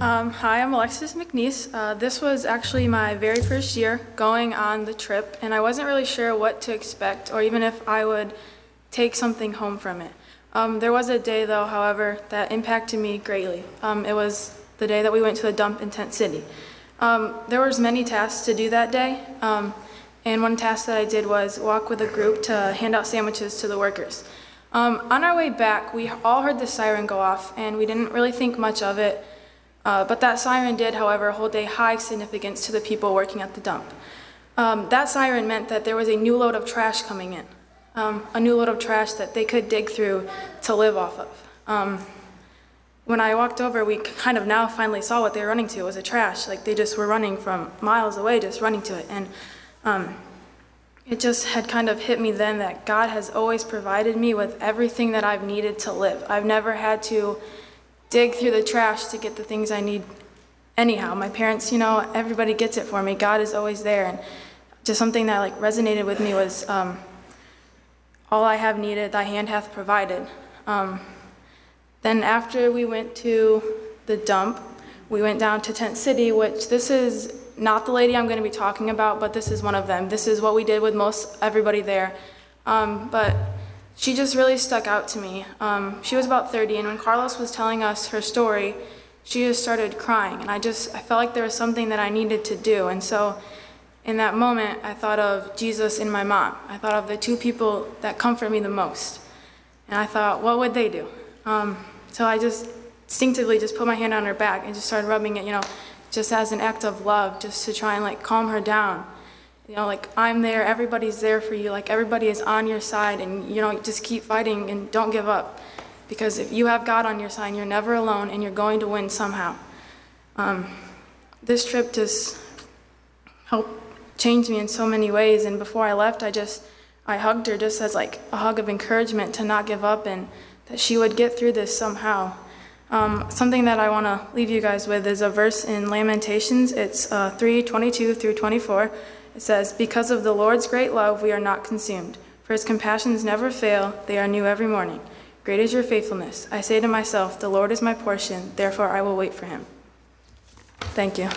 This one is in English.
Um, hi, I'm Alexis McNeese. Uh, this was actually my very first year going on the trip, and I wasn't really sure what to expect or even if I would take something home from it. Um, there was a day, though, however, that impacted me greatly. Um, it was the day that we went to the dump in Tent City. Um, there was many tasks to do that day, um, and one task that I did was walk with a group to hand out sandwiches to the workers. Um, on our way back, we all heard the siren go off, and we didn't really think much of it. Uh, but that siren did, however, hold a high significance to the people working at the dump. Um, that siren meant that there was a new load of trash coming in, um, a new load of trash that they could dig through to live off of. Um, when I walked over, we kind of now finally saw what they were running to. It was a trash. Like they just were running from miles away, just running to it. And um, it just had kind of hit me then that God has always provided me with everything that I've needed to live. I've never had to dig through the trash to get the things I need anyhow. My parents, you know, everybody gets it for me. God is always there. And just something that like resonated with me was um, all I have needed, thy hand hath provided. Um, then after we went to the dump, we went down to Tent City, which this is not the lady I'm going to be talking about, but this is one of them. This is what we did with most everybody there. Um, but she just really stuck out to me. Um, she was about 30, and when Carlos was telling us her story, she just started crying, and I just I felt like there was something that I needed to do, and so in that moment, I thought of Jesus and my mom. I thought of the two people that comfort me the most, and I thought, what would they do? Um, so I just instinctively just put my hand on her back and just started rubbing it, you know, just as an act of love, just to try and like calm her down. You know, like I'm there, everybody's there for you, like everybody is on your side, and you know, just keep fighting and don't give up. Because if you have God on your side, you're never alone and you're going to win somehow. Um, this trip just helped change me in so many ways, and before I left, I just I hugged her just as like a hug of encouragement to not give up and that she would get through this somehow. Um, something that I want to leave you guys with is a verse in Lamentations. It's uh, 3 22 through 24. It says, Because of the Lord's great love, we are not consumed, for his compassions never fail, they are new every morning. Great is your faithfulness. I say to myself, The Lord is my portion, therefore I will wait for him. Thank you.